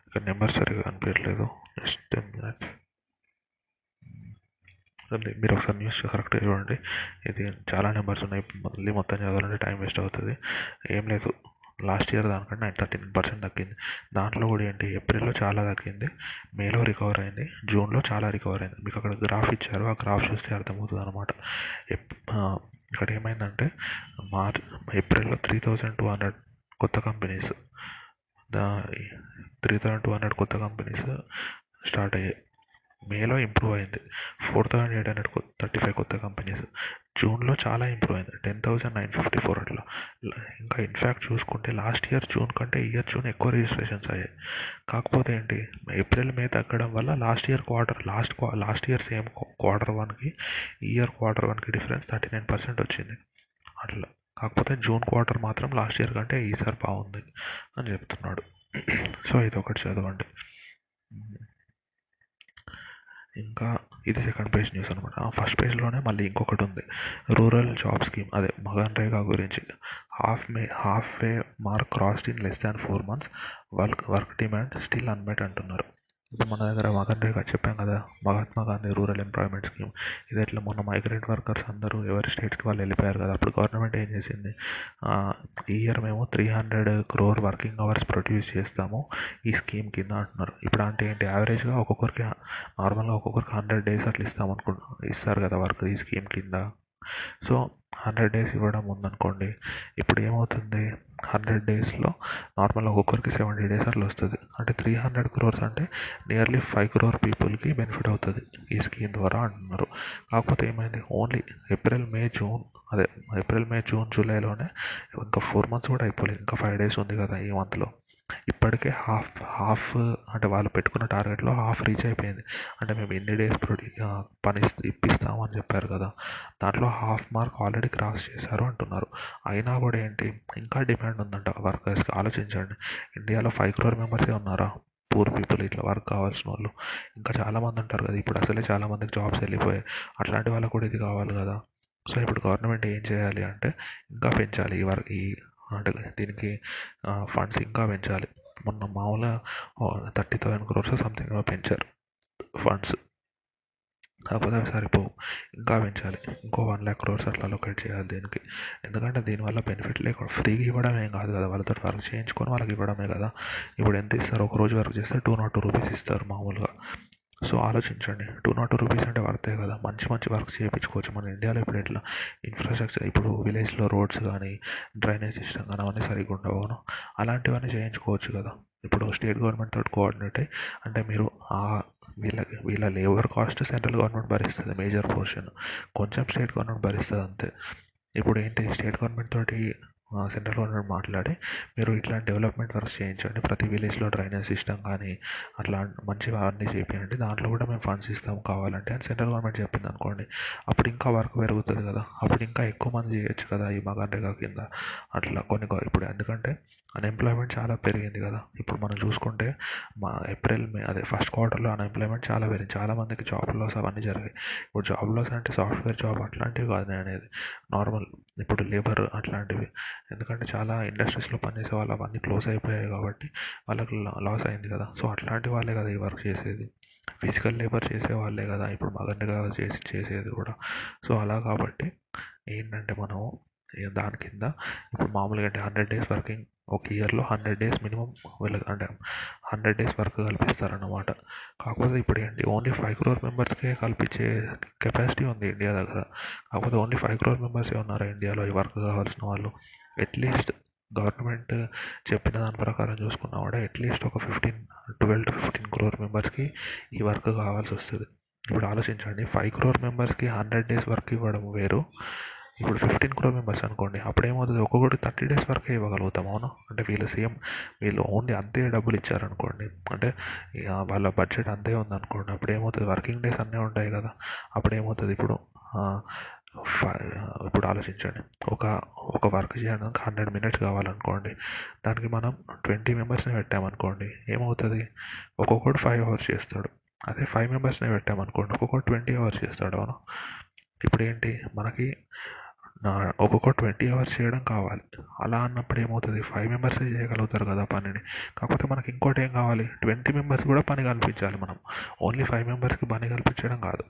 Speaker 1: ఇక్కడ నెంబర్ సరిగా కనిపించట్లేదు. జస్ట్ అదే మీరు ఒకసారి న్యూస్ కరెక్ట్గా చూడండి. ఇది చాలా నెంబర్స్ ఉన్నాయి. మళ్ళీ మొత్తం చదవాలంటే టైం వేస్ట్ అవుతుంది. ఏం లేదు. లాస్ట్ ఇయర్ దానికంటే నైన్ థర్టీన్ పర్సెంట్ తగ్గింది. దాంట్లో కూడా ఏంటి ఏప్రిల్లో చాలా తగ్గింది మేలో రికవర్ అయింది జూన్లో చాలా రికవర్ అయింది. మీకు అక్కడ గ్రాఫ్ ఇచ్చారు ఆ గ్రాఫ్ చూస్తే అర్థమవుతుంది అనమాట ఇక్కడ ఏమైందంటే మార్చ్ ఏప్రిల్లో త్రీ థౌజండ్ టూ హండ్రెడ్ కొత్త కంపెనీస్ దా త్రీ థౌజండ్ టూ హండ్రెడ్ కొత్త కంపెనీస్ స్టార్ట్ అయ్యాయి. మేలో ఇంప్రూవ్ అయింది. Four thousand eight hundred thirty five కొత్త కంపెనీస్ జూన్లో చాలా ఇంప్రూవ్ అయింది ten thousand nine fifty four అట్లా. ఇంకా ఇన్ఫ్యాక్ట్ చూసుకుంటే లాస్ట్ ఇయర్ జూన్ కంటే ఇయర్ జూన్ ఎక్కువ రిజిస్ట్రేషన్స్ అయ్యాయి. కాకపోతే ఏంటి ఏప్రిల్ మే తగ్గడం వల్ల last year quarter last last year same quarter వన్కి ఈ ఇయర్ క్వార్టర్ వన్కి డిఫరెన్స్ థర్టీ నైన్ పర్సెంట్ వచ్చింది. అట్లా. కాకపోతే జూన్ క్వార్టర్ మాత్రం లాస్ట్ ఇయర్ కంటే ఈసారి బాగుంది అని చెప్తున్నాడు. సో ఇది ఒకటి చదవండి. ఇంకా ఇది సెకండ్ పేజ్ న్యూస్ అనమాట ఫస్ట్ పేజ్లోనే మళ్ళీ ఇంకొకటి ఉంది. రూరల్ జాబ్ స్కీమ్ అదే మగన్ రేగా గురించి. Half May half way mark crossed in less than four months work work demand still unmet అంటున్నారు. ఇప్పుడు మన దగ్గర మగన్రేగా చెప్పాం కదా Mahatma Gandhi rural employment scheme. ఇది ఎట్లా మొన్న మైగ్రెంట్ వర్కర్స్ అందరూ ఎవరి స్టేట్స్కి వాళ్ళు వెళ్ళిపోయారు కదా అప్పుడు గవర్నమెంట్ ఏం చేసింది? ఈ ఇయర్ మేము three hundred crore working hours produce చేస్తాము ఈ స్కీమ్ కింద అంటున్నారు. ఇప్పుడు అంటే ఏంటి? యావరేజ్గా ఒక్కొక్కరికి నార్మల్గా ఒక్కొక్కరికి హండ్రెడ్ డేస్ అట్లా ఇస్తాం అనుకుంటు ఇస్తారు కదా వర్క్ ఈ స్కీమ్ కింద. సో హండ్రెడ్ డేస్ ఇవ్వడం ఉందనుకోండి ఇప్పుడు ఏమవుతుంది? హండ్రెడ్ డేస్లో నార్మల్ ఒక్కొక్కరికి సెవెంటీ డేస్ అట్లా వస్తుంది. అంటే త్రీ హండ్రెడ్ క్రోర్స్ అంటే నియర్లీ ఫైవ్ క్రోర్ పీపుల్కి బెనిఫిట్ అవుతుంది ఈ స్కీమ్ ద్వారా అంటున్నారు. కాకపోతే ఏమైంది? ఓన్లీ ఏప్రిల్ మే జూన్ అదే ఏప్రిల్ మే జూన్ జూలైలోనే ఇంకా ఫోర్ మంత్స్ కూడా అయిపోలేదు. ఇంకా ఫైవ్ డేస్ ఉంది కదా ఈ మంత్లో. ఇప్పటికే హాఫ్ హాఫ్ అంటే వాళ్ళు పెట్టుకున్న టార్గెట్లో హాఫ్ రీచ్ అయిపోయింది. అంటే మేము ఎన్ని డేస్ ప్రొడ్యూ పని ఇప్పిస్తామని చెప్పారు కదా. దాంట్లో హాఫ్ మార్క్ ఆల్రెడీ క్రాస్ చేశారు అంటున్నారు. అయినా కూడా ఏంటి ఇంకా డిమాండ్ ఉందంట వర్కర్స్కి. ఆలోచించండి. ఇండియాలో ఫైవ్ క్రోర్ మెంబర్సే ఉన్నారా? పూర్ పీపుల్ ఇట్లా వర్క్ కావాల్సిన వాళ్ళు. ఇంకా చాలామంది ఉంటారు కదా ఇప్పుడు అసలే చాలామందికి జాబ్స్ వెళ్ళిపోయాయి. అట్లాంటి వాళ్ళకు కూడా ఇది కావాలి కదా. సో ఇప్పుడు గవర్నమెంట్ ఏం చేయాలి అంటే ఇంకా పెంచాలి. ఈ వర్క్ ఈ దీనికి ఫండ్స్ ఇంకా పెంచాలి. మొన్న మామూలుగా థర్టీ థౌసండ్ క్రోర్స్ సంథింగ్ పెంచారు ఫండ్స్ కాకపోతే అవి సరిపోవు. ఇంకా పెంచాలి. ఇంకో వన్ ల్యాక్ క్రోర్స్ అట్లా అలొకేట్ చేయాలి దీనికి. ఎందుకంటే దీనివల్ల బెనిఫిట్ లేకుండా ఫ్రీగా ఇవ్వడం ఏం కాదు కదా. వాళ్ళతో వర్క్ చేయించుకొని వాళ్ళకి ఇవ్వడమే కదా. ఇప్పుడు ఎంత ఇస్తారు? ఒక రోజు వర్క్ చేస్తే టూ నాట్ టూ రూపీస్ ఇస్తారు మామూలుగా. సో ఆలోచించండి. టూ నాట్ టూ రూపీస్ అంటే వర్తే కదా. మంచి మంచి వర్క్స్ చేయించుకోవచ్చు మన ఇండియాలో ఇప్పుడు ఎట్లా? ఇన్ఫ్రాస్ట్రక్చర్ ఇప్పుడు విలేజ్లో రోడ్స్ కానీ డ్రైనేజ్ సిస్టమ్ కానీ అవన్నీ సరిగ్గా ఉండవు అలాంటివన్నీ చేయించుకోవచ్చు కదా. ఇప్పుడు స్టేట్ గవర్నమెంట్ తోటి కోఆర్డినేట్ అయ్యి అంటే మీరు వీళ్ళ వీళ్ళ లేబర్ కాస్ట్ సెంట్రల్ గవర్నమెంట్ భరిస్తుంది మేజర్ పోర్షన్ కొంచెం స్టేట్ గవర్నమెంట్ భరిస్తుంది అంతే. ఇప్పుడు ఏంటి? స్టేట్ గవర్నమెంట్ తోటి సెంట్రల్ గవర్నమెంట్ మాట్లాడి మీరు ఇట్లాంటి డెవలప్మెంట్ వర్క్స్ చేయించండి. ప్రతి విలేజ్లో డ్రైనేజ్ సిస్టమ్ కానీ అట్లా మంచిగా అన్నీ చేయించండి దాంట్లో కూడా మేము ఫండ్స్ ఇస్తాం కావాలంటే అని సెంట్రల్ గవర్నమెంట్ చెప్పింది అనుకోండి. అప్పుడు ఇంకా వర్క్ పెరుగుతుంది కదా. అప్పుడు ఇంకా ఎక్కువ మంది చేయొచ్చు కదా ఈ మగన్రేగా కింద. అట్లా కొన్ని ఇప్పుడు ఎందుకంటే అన్ఎంప్లాయ్మెంట్ చాలా పెరిగింది కదా. ఇప్పుడు మనం చూసుకుంటే మా ఏప్రిల్ మే అదే ఫస్ట్ క్వార్టర్లో అన్ఎంప్లాయ్మెంట్ చాలా పెరిగింది. చాలామందికి జాబ్ లాస్ అవన్నీ జరిగాయి. ఇప్పుడు జాబ్ లాస్ అంటే సాఫ్ట్వేర్ జాబ్ అట్లాంటివి కాదు నేను అనేది. నార్మల్ ఇప్పుడు లేబర్ అట్లాంటివి. ఎందుకంటే చాలా ఇండస్ట్రీస్లో పనిచేసే వాళ్ళు అవన్నీ క్లోజ్ అయిపోయాయి కాబట్టి వాళ్ళకి లాస్ అయింది కదా. సో అట్లాంటి వాళ్ళే కదా ఈ వర్క్ చేసేది. ఫిజికల్ లేబర్ చేసే వాళ్ళే కదా ఇప్పుడు మగన్గా చేసి చేసేది కూడా. సో అలా కాబట్టి ఏంటంటే మనం దాని కింద ఇప్పుడు మామూలుగా అంటే హండ్రెడ్ డేస్ వర్కింగ్ ఒక ఇయర్లో హండ్రెడ్ డేస్ మినిమం వీళ్ళకి అంటే హండ్రెడ్ డేస్ వర్క్ కల్పిస్తారన్నమాట. కాకపోతే ఇప్పుడు ఏంటి ఓన్లీ ఫైవ్ క్రోర్ మెంబర్స్కే కల్పించే కెపాసిటీ ఉంది ఇండియా దగ్గర. కాకపోతే ఓన్లీ ఫైవ్ క్రోర్ మెంబర్సే ఉన్నారు ఇండియాలో ఈ వర్క్ కావాల్సిన వాళ్ళు. అట్లీస్ట్ గవర్నమెంట్ చెప్పిన దాని ప్రకారం చూసుకున్నా కూడా అట్లీస్ట్ ఒక fifteen twelve to fifteen crore మెంబర్స్కి ఈ వర్క్ కావాల్సి వస్తుంది. ఇప్పుడు ఆలోచించండి ఫైవ్ క్రోర్ మెంబర్స్కి హండ్రెడ్ డేస్ వర్క్ ఇవ్వడం వేరు. ఇప్పుడు ఫిఫ్టీన్ క్రోర్ మెంబర్స్ అనుకోండి అప్పుడు ఏమవుతుంది ఒక్కొక్కటి థర్టీ డేస్ వరకే ఇవ్వగలుగుతాం అవును? అంటే వీళ్ళు సేమ్ వీళ్ళు ఓన్లీ అంతే డబ్బులు ఇచ్చారనుకోండి అంటే ఇక వాళ్ళ బడ్జెట్ అంతే ఉందనుకోండి అప్పుడు ఏమవుతుంది వర్కింగ్ డేస్ అన్నీ ఉంటాయి కదా అప్పుడు ఏమవుతుంది ఇప్పుడు ఇప్పుడు ఆలోచించండి ఒక ఒక వర్క్ చేయడానికి హండ్రెడ్ మినిట్స్ కావాలనుకోండి దానికి మనం ట్వంటీ మెంబర్స్ని పెట్టామనుకోండి ఏమవుతుంది? ఒక్కొక్కటి ఫైవ్ అవర్స్ చేస్తాడు అదే ఫైవ్ మెంబర్స్ని పెట్టామనుకోండి ఒక్కొక్కటి ట్వంటీ అవర్స్ చేస్తాడు అవును? ఇప్పుడు ఏంటి? మనకి ఒక్కొక్క ట్వంటీ అవర్స్ చేయడం కావాలి. అలా అన్నప్పుడు ఏమవుతుంది? ఫైవ్ మెంబర్సే చేయగలుగుతారు కదా పనిని. కాకపోతే మనకి ఇంకోటి ఏం కావాలి? ట్వంటీ మెంబర్స్ కూడా పని కల్పించాలి మనం. ఓన్లీ ఫైవ్ మెంబర్స్కి పని కల్పించడం కాదు.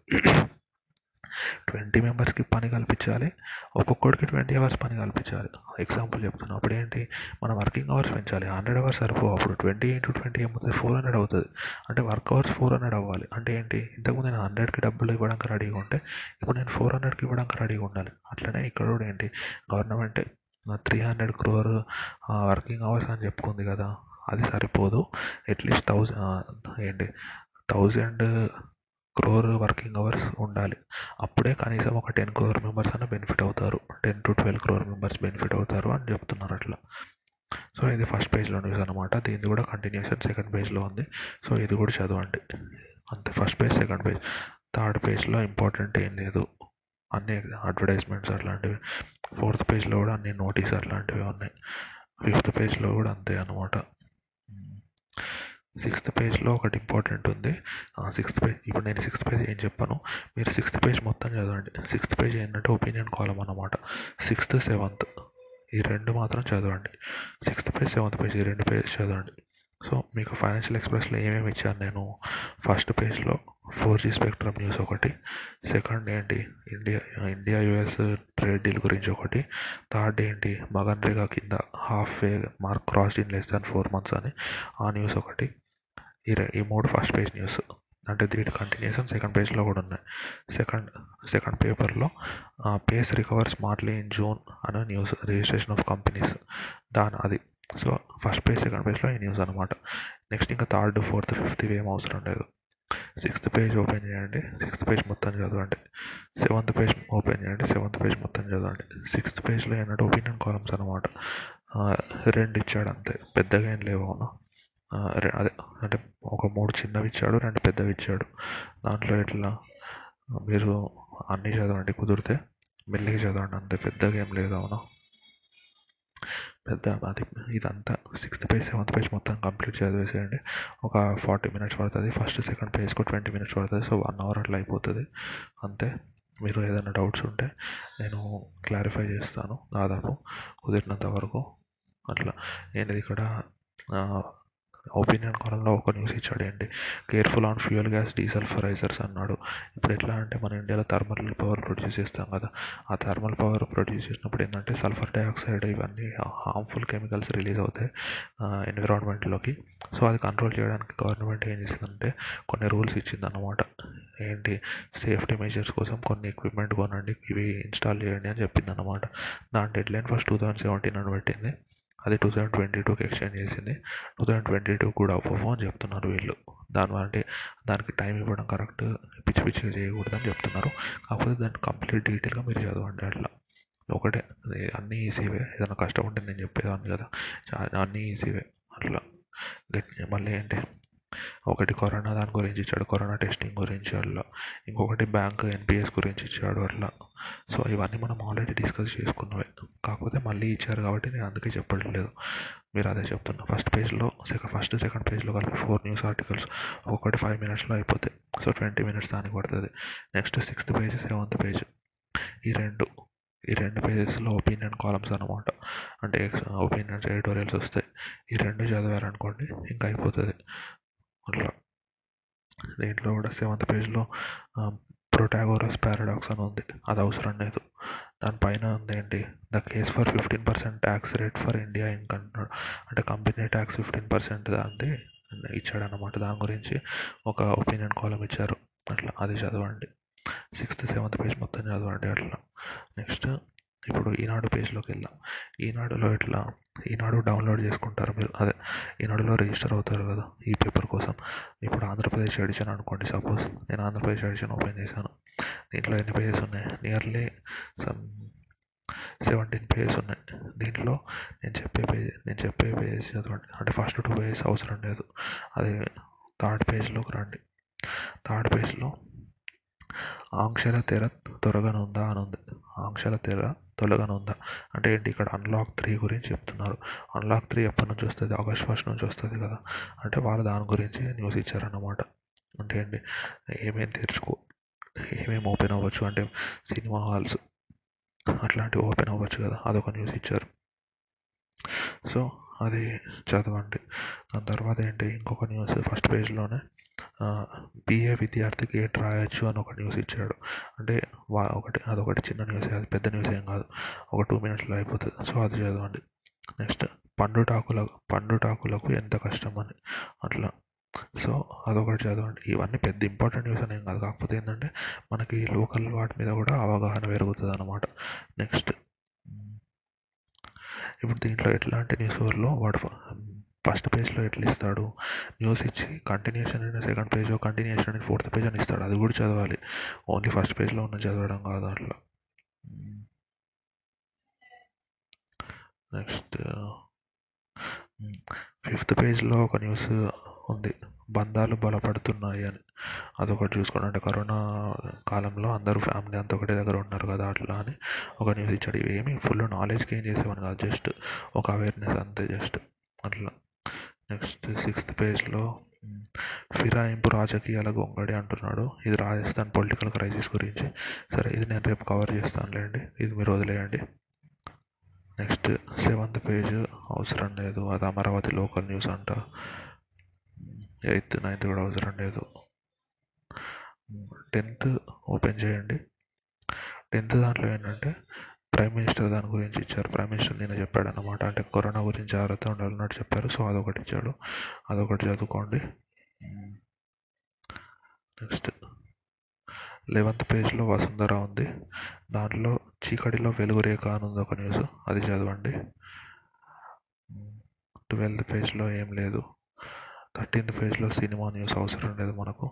Speaker 1: ట్వంటీ మెంబర్స్కి పని కల్పించాలి. ఒక్కొక్కడికి ట్వంటీ అవర్స్ పని కల్పించాలి. ఎగ్జాంపుల్ చెప్తున్నా. అప్పుడు ఏంటి? మన వర్కింగ్ అవర్స్ పెంచాలి. హండ్రెడ్ అవర్స్ సరిపో అప్పుడు ట్వంటీ ఇంటూ ట్వంటీ ఏమవుతుంది ఫోర్ హండ్రెడ్ అవుతుంది. అంటే వర్క్ అవర్స్ ఫోర్ హండ్రెడ్ అవ్వాలి. అంటే ఏంటి? ఇంతకుముందు నేను హండ్రెడ్కి డబ్బులు ఇవ్వడానికి రెడీగా ఉంటే ఇప్పుడు నేను ఫోర్ హండ్రెడ్కి ఇవ్వడానికి రెడీగా ఉండాలి. అట్లనే ఇక్కడ కూడా ఏంటి? Government three hundred crore working hours అని చెప్పుకుంది కదా. అది సరిపోదు. అట్లీస్ట్ థౌజండ్ ఏంటి? థౌజండ్ క్రోర్ వర్కింగ్ అవర్స్ ఉండాలి. అప్పుడే కనీసం ఒక టెన్ క్రోర్ మెంబర్స్ అన్న బెనిఫిట్ అవుతారు. Ten to twelve crore members benefit అవుతారు అని చెప్తున్నారు అట్లా. సో ఇది ఫస్ట్ పేజ్లో న్యూస్ అనమాట దీనిది కూడా కంటిన్యూషన్ సెకండ్ పేజ్లో ఉంది. సో ఇది కూడా చదవండి. అంతే first page second page third పేజ్లో ఇంపార్టెంట్ ఏం లేదు. అన్ని అడ్వర్టైజ్మెంట్స్ అట్లాంటివి. ఫోర్త్ పేజ్లో కూడా అన్ని నోటీస్ అట్లాంటివి ఉన్నాయి. ఫిఫ్త్ పేజ్లో కూడా అంతే అనమాట సిక్స్త్ పేజ్లో ఒకటి ఇంపార్టెంట్ ఉంది. సిక్స్త్ పేజ్ ఇప్పుడు నేను సిక్స్త్ పేజ్ ఏం చెప్పాను? మీరు సిక్స్త్ పేజ్ మొత్తం చదవండి. సిక్స్త్ పేజ్ ఏంటంటే ఒపీనియన్ కాలం అన్నమాట. సిక్స్త్ సెవెంత్ ఈ రెండు మాత్రం చదవండి. సిక్స్త్ పేజ్ సెవెంత్ పేజ్ ఈ రెండు పేజ్ చదవండి. సో మీకు ఫైనాన్షియల్ ఎక్స్ప్రెస్లో ఏమేమి ఇచ్చాను నేను? ఫస్ట్ పేజ్లో ఫోర్ జీ స్పెక్ట్రమ్ న్యూస్ ఒకటి. సెకండ్ ఏంటి? India India US trade deal గురించి ఒకటి. థర్డ్ ఏంటి? మగన్ రేగా కింద half way mark cross in less than four months అని ఆ న్యూస్ ఒకటి. ఈ ఈ మూడు ఫస్ట్ పేజ్ న్యూస్ అంటే దీని కంటిన్యూషన్ సెకండ్ పేజ్లో కూడా ఉన్నాయి. సెకండ్ సెకండ్ పేపర్లో pace recover smartly in June అనే న్యూస్ రిజిస్ట్రేషన్ ఆఫ్ కంపెనీస్ దాని అది. సో ఫస్ట్ పేజ్ సెకండ్ పేజ్లో ఈ న్యూస్ అనమాట నెక్స్ట్ ఇంకా థర్డ్ ఫోర్త్ ఫిఫ్త్ ఏం అవసరం లేదు. సిక్స్త్ పేజ్ ఓపెన్ చేయండి. సిక్స్త్ పేజ్ మొత్తం చదవండి. సెవెంత్ పేజ్ ఓపెన్ చేయండి. సెవెంత్ పేజ్ మొత్తం చదవండి. సిక్స్త్ పేజ్లో ఏంటంటే ఒపీనియన్ కాలమ్స్ అనమాట రెండు ఇచ్చాడు అంతే. పెద్దగా ఏం లేవు అవును. అదే అంటే ఒక మూడు చిన్నవి ఇచ్చాడు రెండు పెద్దవి ఇచ్చాడు. దాంట్లో ఎట్లా మీరు అన్నీ చదవండి కుదిరితే. మెల్లిగా చదవండి అంతే పెద్దగా ఏం లేదు అవును? పెద్ద అది ఇదంతా సిక్స్త్ పేజ్ సెవెంత్ పేజ్ మొత్తం కంప్లీట్ చదివేసేయండి. ఒక ఫార్టీ మినిట్స్ పడుతుంది ఫస్ట్ సెకండ్ పేజ్కు ట్వంటీ మినిట్స్ పడుతుంది సో వన్ అవర్ అట్లా అయిపోతుంది. అంతే. మీరు ఏదైనా డౌట్స్ ఉంటే నేను క్లారిఫై చేస్తాను దాదాపు కుదిరినంత వరకు. అట్లా. నేను ఇక్కడ? ఒపీనియన్ కాలంలో ఒక న్యూస్ ఇచ్చాడు ఏంటి? Careful on fuel gas desulphurisers అన్నాడు. ఇప్పుడు ఎట్లా అంటే మన ఇండియాలో థర్మల్ పవర్ ప్రొడ్యూస్ చేస్తాం కదా. ఆ థర్మల్ పవర్ ప్రొడ్యూస్ చేసినప్పుడు ఏంటంటే సల్ఫర్ డైఆక్సైడ్ ఇవన్నీ హార్మ్ఫుల్ కెమికల్స్ రిలీజ్ అవుతాయి ఎన్విరాన్మెంట్లోకి సో అది కంట్రోల్ చేయడానికి గవర్నమెంట్ ఏం చేసిందంటే కొన్ని రూల్స్ ఇచ్చింది ఏంటి? సేఫ్టీ మెజర్స్ కోసం కొన్ని ఎక్విప్మెంట్ కొనండి ఇవి ఇన్స్టాల్ చేయండి అని చెప్పింది అనమాట దాని deadline first two thousand seventeen అని పెట్టింది. అది టూ థౌజండ్ ట్వంటీ టూకి ఎక్స్టెండ్ చేసింది. టూ థౌజండ్ ట్వంటీ టూ కూడా అవ్వవు అని చెప్తున్నారు వీళ్ళు. దాని అంటే దానికి టైం ఇవ్వడం కరెక్ట్ పిచ్చి పిచ్చిగా చేయకూడదని చెప్తున్నారు. కాకపోతే దాన్ని కంప్లీట్ డీటెయిల్గా మీరు చదవండి అట్లా. ఒకటే అన్నీ ఈజీవే ఏదైనా కష్టం ఉంటే నేను చెప్పేదాన్ని కదా. అన్నీ ఈజీవే అట్లా. మళ్ళీ ఏంటి? ఒకటి కరోనా దాని గురించి ఇచ్చాడు కరోనా టెస్టింగ్ గురించి అట్లా. ఇంకొకటి బ్యాంక్ ఎన్పిఎస్ గురించి ఇచ్చాడు అట్లా. సో ఇవన్నీ మనం ఆల్రెడీ డిస్కస్ చేసుకున్నవే. కాకపోతే మళ్ళీ ఇచ్చారు కాబట్టి నేను అందుకే చెప్పట్లేదు. మీరు అదే చెప్తున్నా. ఫస్ట్ పేజ్లో సెకండ్ ఫస్ట్ సెకండ్ పేజ్లో కలిపి ఫోర్ న్యూస్ ఆర్టికల్స్. ఒక్కొక్కటి ఫైవ్ మినిట్స్లో అయిపోతాయి సో ట్వంటీ మినిట్స్ దానికి పడుతుంది. Next sixth page seventh page. ఈ రెండు ఈ రెండు పేజెస్లో ఒపీనియన్ కాలమ్స్ అనమాట అంటే ఒపీనియన్స్ ఎడిటోరియల్స్ వస్తాయి. ఈ రెండు చదివారనుకోండి ఇంకా అయిపోతుంది. అట్లా. దీంట్లో కూడా సెవెంత్ పేజ్లో ప్రొటాగోరస్ పారాడాక్స్ అని ఉంది. అది అవసరం లేదు. దానిపైన ఉంది ఏంటి? The case for fifteen percent tax rate for India Inc అంటున్నాడు అంటే కంపెనీ ట్యాక్స్ ఫిఫ్టీన్ పర్సెంట్ దాంది ఇచ్చాడు అనమాట దాని గురించి ఒక ఒపీనియన్ కాలం ఇచ్చారు. అట్లా. అది చదవండి. సిక్స్త్ సెవెంత్ పేజ్ మొత్తం చదవండి. అట్లా. నెక్స్ట్ ఇప్పుడు ఈనాడు పేజ్లోకి వెళ్దాం ఈనాడులో ఇట్లా ఈనాడు డౌన్లోడ్ చేసుకుంటారు మీరు. అదే ఈనాడులో రిజిస్టర్ అవుతారు కదా ఈ పేపర్ కోసం. ఇప్పుడు ఆంధ్రప్రదేశ్ ఎడిషన్ అనుకోండి సపోజ్. నేను ఆంధ్రప్రదేశ్ ఎడిషన్ ఓపెన్ చేశాను. దీంట్లో ఎన్ని పేజెస్ ఉన్నాయి? నియర్లీ సమ్ సెవెంటీన్ పేజెస్ ఉన్నాయి. దీంట్లో నేను చెప్పే పేజ్ నేను చెప్పే పేజెస్ చదవండి. అంటే ఫస్ట్ టూ పేజెస్ అవసరం లేదు. అది థర్డ్ పేజ్లోకి రండి. థర్డ్ పేజ్లో ఆంక్షల తెర త్వరగా ఉందా అని ఉంది. ఆంక్షల తెర ఉందా? అంటే ఏంటి? ఇక్కడ అన్లాక్ త్రీ గురించి చెప్తున్నారు. అన్లాక్ త్రీ ఎప్పటి నుంచి వస్తుంది? ఆగస్ట్ ఫస్ట్ నుంచి వస్తుంది కదా. అంటే వాళ్ళు దాని గురించి న్యూస్ ఇచ్చారన్నమాట. అంటే ఏంటి? ఏమేమి తెరుచుకో ఏమేమి ఓపెన్ అవ్వచ్చు? అంటే సినిమా హాల్స్ అట్లాంటివి ఓపెన్ అవ్వచ్చు కదా. అదొక న్యూస్ ఇచ్చారు. సో అది చదవండి. దాని తర్వాత ఏంటి? ఇంకొక న్యూస్ ఫస్ట్ పేజ్లోనే బీఏ విద్యార్థికి ఏంటి రాయొచ్చు అని ఒక న్యూస్ ఇచ్చాడు. అంటే వా ఒకటి అదొకటి చిన్న న్యూస్ అది పెద్ద న్యూస్ ఏం కాదు. ఒక టూ మినిట్స్లో అయిపోతుంది. సో అది చదవండి. నెక్స్ట్ పండుటాకులకు పండుటాకులకు ఎంత కష్టం అని. అట్లా. సో అదొకటి చదవండి. ఇవన్నీ పెద్ద ఇంపార్టెంట్ న్యూస్ అని ఏం కాదు. కాకపోతే ఏంటంటే మనకి లోకల్ వాటి మీద కూడా అవగాహన పెరుగుతుంది అనమాట నెక్స్ట్ ఇప్పుడు దీంట్లో ఎట్లాంటి న్యూస్ పేపర్లో వాడు ఫస్ట్ పేజ్లో ఎట్లా ఇస్తాడు న్యూస్ ఇచ్చి కంటిన్యూషన్ అని సెకండ్ పేజో కంటిన్యూషన్ అని ఫోర్త్ పేజ్ అని ఇస్తాడు. అది కూడా చదవాలి. ఓన్లీ ఫస్ట్ పేజ్లో ఉన్న చదవడం కాదు అట్లా. నెక్స్ట్ ఫిఫ్త్ పేజ్లో ఒక న్యూస్ ఉంది. బంధాలు బలపడుతున్నాయి అని. అదొకటి చూసుకోండి. అంటే కరోనా కాలంలో అందరూ ఫ్యామిలీ అంతా ఒకటే దగ్గర ఉన్నారు కదా అట్లా అని ఒక న్యూస్ ఇచ్చాడు. ఏమి ఫుల్ నాలెడ్జ్ గెయిన్ చేసేవాడు కాదు. జస్ట్ ఒక అవేర్నెస్ అంతే జస్ట్. అట్లా. నెక్స్ట్ సిక్స్త్ పేజ్లో ఫిరాయింపు రాజకీయాల గొంగడి అంటున్నాడు. ఇది రాజస్థాన్ పొలిటికల్ క్రైసిస్ గురించి. సరే ఇది నేను రేపు కవర్ చేస్తానులేండి. ఇది మీరు వదిలేయండి. నెక్స్ట్ సెవెంత్ పేజ్ అవసరం లేదు. అది అమరావతి లోకల్ న్యూస్ అంట. ఎయిత్ నైన్త్ కూడా అవసరం లేదు. టెన్త్ ఓపెన్ చేయండి. టెన్త్ దాంట్లో ఏంటంటే ప్రైమ్ మినిస్టర్ దాని గురించి ఇచ్చారు. ప్రైమ్ మినిస్టర్ నేను చెప్పాడు అనమాట అంటే కరోనా గురించి జాగ్రత్త ఉండాలన్నట్టు చెప్పారు. సో అదొకటి ఇచ్చాడు. అదొకటి చదువుకోండి. నెక్స్ట్ లెవెంత్ పేజ్లో వసుంధర ఉంది. దాంట్లో చీకటిలో వెలుగు రేఖ అని ఉంది ఒక న్యూస్. అది చదవండి. Hmm. ట్వెల్త్ పేజ్లో ఏం లేదు. థర్టీన్త్ పేజ్లో సినిమా న్యూస్ అవసరం లేదు మనకు.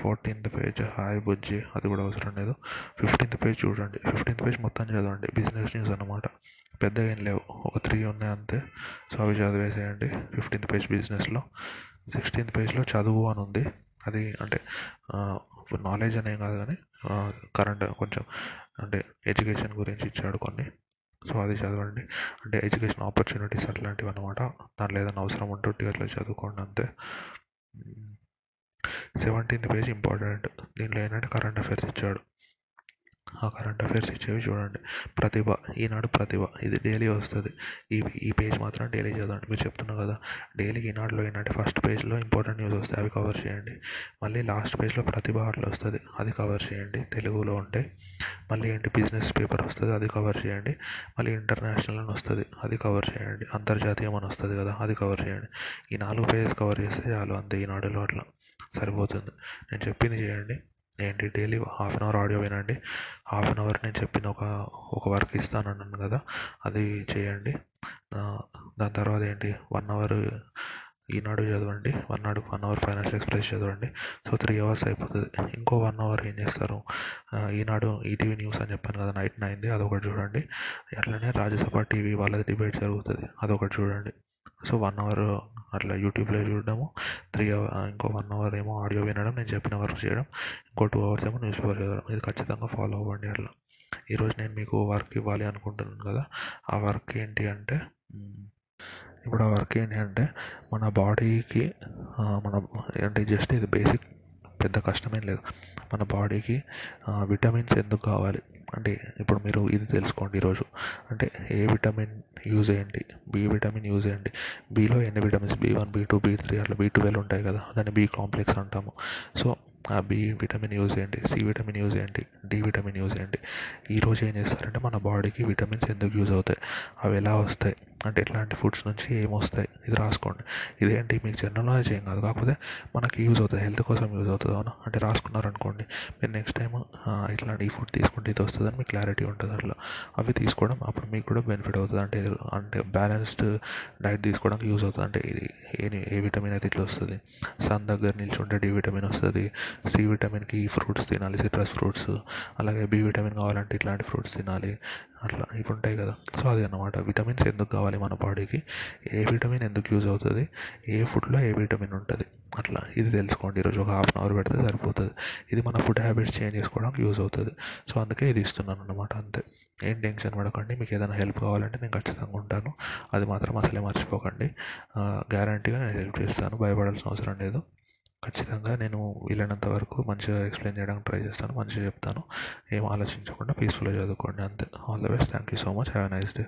Speaker 1: ఫోర్టీన్త్ పేజ్ హాయ్ బుజ్జి అది కూడా అవసరం లేదు. ఫిఫ్టీన్త్ పేజ్ చూడండి. ఫిఫ్టీన్త్ పేజ్ మొత్తం చదవండి. బిజినెస్ న్యూస్ అనమాట పెద్దగా ఏం లేవు. ఒక త్రీ ఉన్నాయి అంతే. సో అవి చదివేసేయండి ఫిఫ్టీన్త్ పేజ్ బిజినెస్లో. సిక్స్టీన్త్ పేజ్లో చదువు అని ఉంది. అది అంటే నాలెడ్జ్ అనే కాదు కానీ కరెంట్ కొంచెం అంటే ఎడ్యుకేషన్ గురించి ఇచ్చాడు కొన్ని. సో అది చదవండి. అంటే ఎడ్యుకేషన్ ఆపర్చునిటీస్ అట్లాంటివి అనమాట దాంట్లో ఏదైనా అవసరం ఉంటే ఉట్టిగా అట్లా చదువుకోండి అంతే. సెవెంటీన్త్ పేజ్ ఇంపార్టెంట్ దీంట్లో ఏంటంటే కరెంట్ అఫైర్స్ ఇచ్చాడు. ఆ కరెంట్ అఫైర్స్ ఇచ్చేవి చూడండి. ప్రతిభ ఈనాడు ప్రతిభ ఇది డైలీ వస్తుంది. ఈ ఈ పేజ్ మాత్రం డైలీ చదవండి. మీరు చెప్తున్నా కదా డైలీ ఈనాడులో ఏంటంటే ఫస్ట్ పేజ్లో ఇంపార్టెంట్ న్యూస్ వస్తాయి అవి కవర్ చేయండి. మళ్ళీ లాస్ట్ పేజ్లో ప్రతిభ అట్లా వస్తుంది అది కవర్ చేయండి. తెలుగులో ఉంటే మళ్ళీ ఏంటి బిజినెస్ పేపర్ వస్తుంది అది కవర్ చేయండి. మళ్ళీ ఇంటర్నేషనల్ అని వస్తుంది అది కవర్ చేయండి. అంతర్జాతీయం అని వస్తుంది కదా అది కవర్ చేయండి. ఈ నాలుగు పేజెస్ కవర్ చేస్తే చాలు అంతే ఈనాడులో అట్లా సరిపోతుంది. నేను చెప్పింది చేయండి. ఏంటి daily half an hour audio వినండి. హాఫ్ అన్ అవర్ నేను చెప్పిన ఒక ఒక వర్క్ ఇస్తాను అన్నాను కదా అది చేయండి. దాని తర్వాత ఏంటి వన్ అవర్ ఈనాడు చదవండి వన్ నాడు వన్ అవర్ ఫైనాన్షియల్ ఎక్స్ప్రెస్ చదవండి. సో త్రీ అవర్స్ అయిపోతుంది. ఇంకో వన్ అవర్ ఏం చేస్తారు? ఈనాడు ఈటీవీ న్యూస్ అని చెప్పాను కదా నైట్ నైన్ది అదొకటి చూడండి. అట్లనే రాజ్యసభ టీవీ వాళ్ళది డిబేట్ జరుగుతుంది అదొకటి చూడండి. సో వన్ అవర్ అట్లా యూట్యూబ్లో చూడడము త్రీ అవర్ ఇంకో వన్ అవర్ ఏమో ఆడియో వినడం నేను చెప్పిన వర్క్ చేయడం ఇంకో టూ అవర్స్ ఏమో న్యూస్ పేపర్ చదవడం ఇది ఖచ్చితంగా ఫాలో అవ్వండి అట్లా. ఈరోజు నేను మీకు వర్క్ ఇవ్వాలి అనుకుంటున్నాను కదా ఆ వర్క్ ఏంటి అంటే ఇప్పుడు ఆ వర్క్ ఏంటి అంటే మన బాడీకి మన అంటే జస్ట్ ఇది బేసిక్ పెద్ద కష్టమేం లేదు. మన బాడీకి విటమిన్స్ ఎందుకు కావాలి? అంటే ఇప్పుడు మీరు ఇది తెలుసుకోండి ఈరోజు. అంటే ఏ విటమిన్ యూజ్ ఏంటి బి విటమిన్ యూజ్ ఏంటి బిలో ఎన్ని vitamins? B one B two B three అట్లా బి ట్వెల్వ్ ఉంటాయి కదా. దాన్ని బి కాంప్లెక్స్ అంటాము. సో ఆ బి విటమిన్ యూజ్ ఏంటి సి విటమిన్ యూజ్ ఏంటి డి విటమిన్ యూజ్ ఏంటి ఈరోజు ఏం చేస్తారంటే మన బాడీకి విటమిన్స్ ఎందుకు యూజ్ అవుతాయి? అవి ఎలా వస్తాయి? అంటే ఎట్లాంటి ఫుడ్స్ నుంచి ఏమొస్తాయి? ఇది రాసుకోండి. ఇదేంటి మీకు జనరల్ నాలెడ్జ్ ఏం కాదు. కాకపోతే మనకి యూజ్ అవుతుంది. హెల్త్ కోసం యూజ్ అవుతుంది. అవునా? అంటే రాసుకున్నారనుకోండి. మీరు నెక్స్ట్ టైం ఇట్లాంటి ఈ ఫుడ్ తీసుకుంటే ఇది వస్తుందని మీకు క్లారిటీ ఉంటుంది అట్లా అవి తీసుకోవడం అప్పుడు మీకు కూడా బెనిఫిట్ అవుతుంది. అంటే అంటే బ్యాలెన్స్డ్ డైట్ తీసుకోవడానికి యూజ్ అవుతుంది. అంటే ఇది ఏ ఏ విటమిన్ అయితే ఇట్లా వస్తుంది? సన్ దగ్గర నిల్చుంటే డి విటమిన్ వస్తుంది. సి విటమిన్కి ఫ్రూట్స్ తినాలి. సిట్రస్ ఫ్రూట్స్ అలాగే బి విటమిన్ కావాలంటే ఇట్లాంటి ఫ్రూట్స్ తినాలి. అట్లా ఇవి ఉంటాయి కదా. సో అది అన్నమాట విటమిన్స్ ఎందుకు కావాలి మన బాడీకి? ఏ విటమిన్ ఎందుకు యూజ్ అవుతుంది? ఏ ఫుడ్లో ఏ విటమిన్ ఉంటుంది? అట్లా ఇది తెలుసుకోండి. ఈరోజు ఒక హాఫ్ అన్ అవర్ పెడితే సరిపోతుంది. ఇది మన ఫుడ్ హ్యాబిట్స్ చేంజ్ చేసుకోవడానికి యూజ్ అవుతుంది. సో అందుకే ఇది ఇస్తున్నాను అనమాట అంతే. ఏం టెన్షన్ పడకండి. మీకు ఏదైనా హెల్ప్ కావాలంటే నేను ఖచ్చితంగా ఉంటాను. అది మాత్రం అసలే మర్చిపోకండి. గ్యారంటీగా నేను హెల్ప్ చేస్తాను. భయపడాల్సిన అవసరం లేదు. ఖచ్చితంగా నేను వీలైనంత వరకు మంచిగా ఎక్స్ప్లెయిన్ చేయడానికి ట్రై చేస్తాను మంచిగా చెప్తాను. ఏం ఆలోచించకుండా పీస్ఫుల్గా చదువుకోండి అంతే. All the best thank you so much have a nice day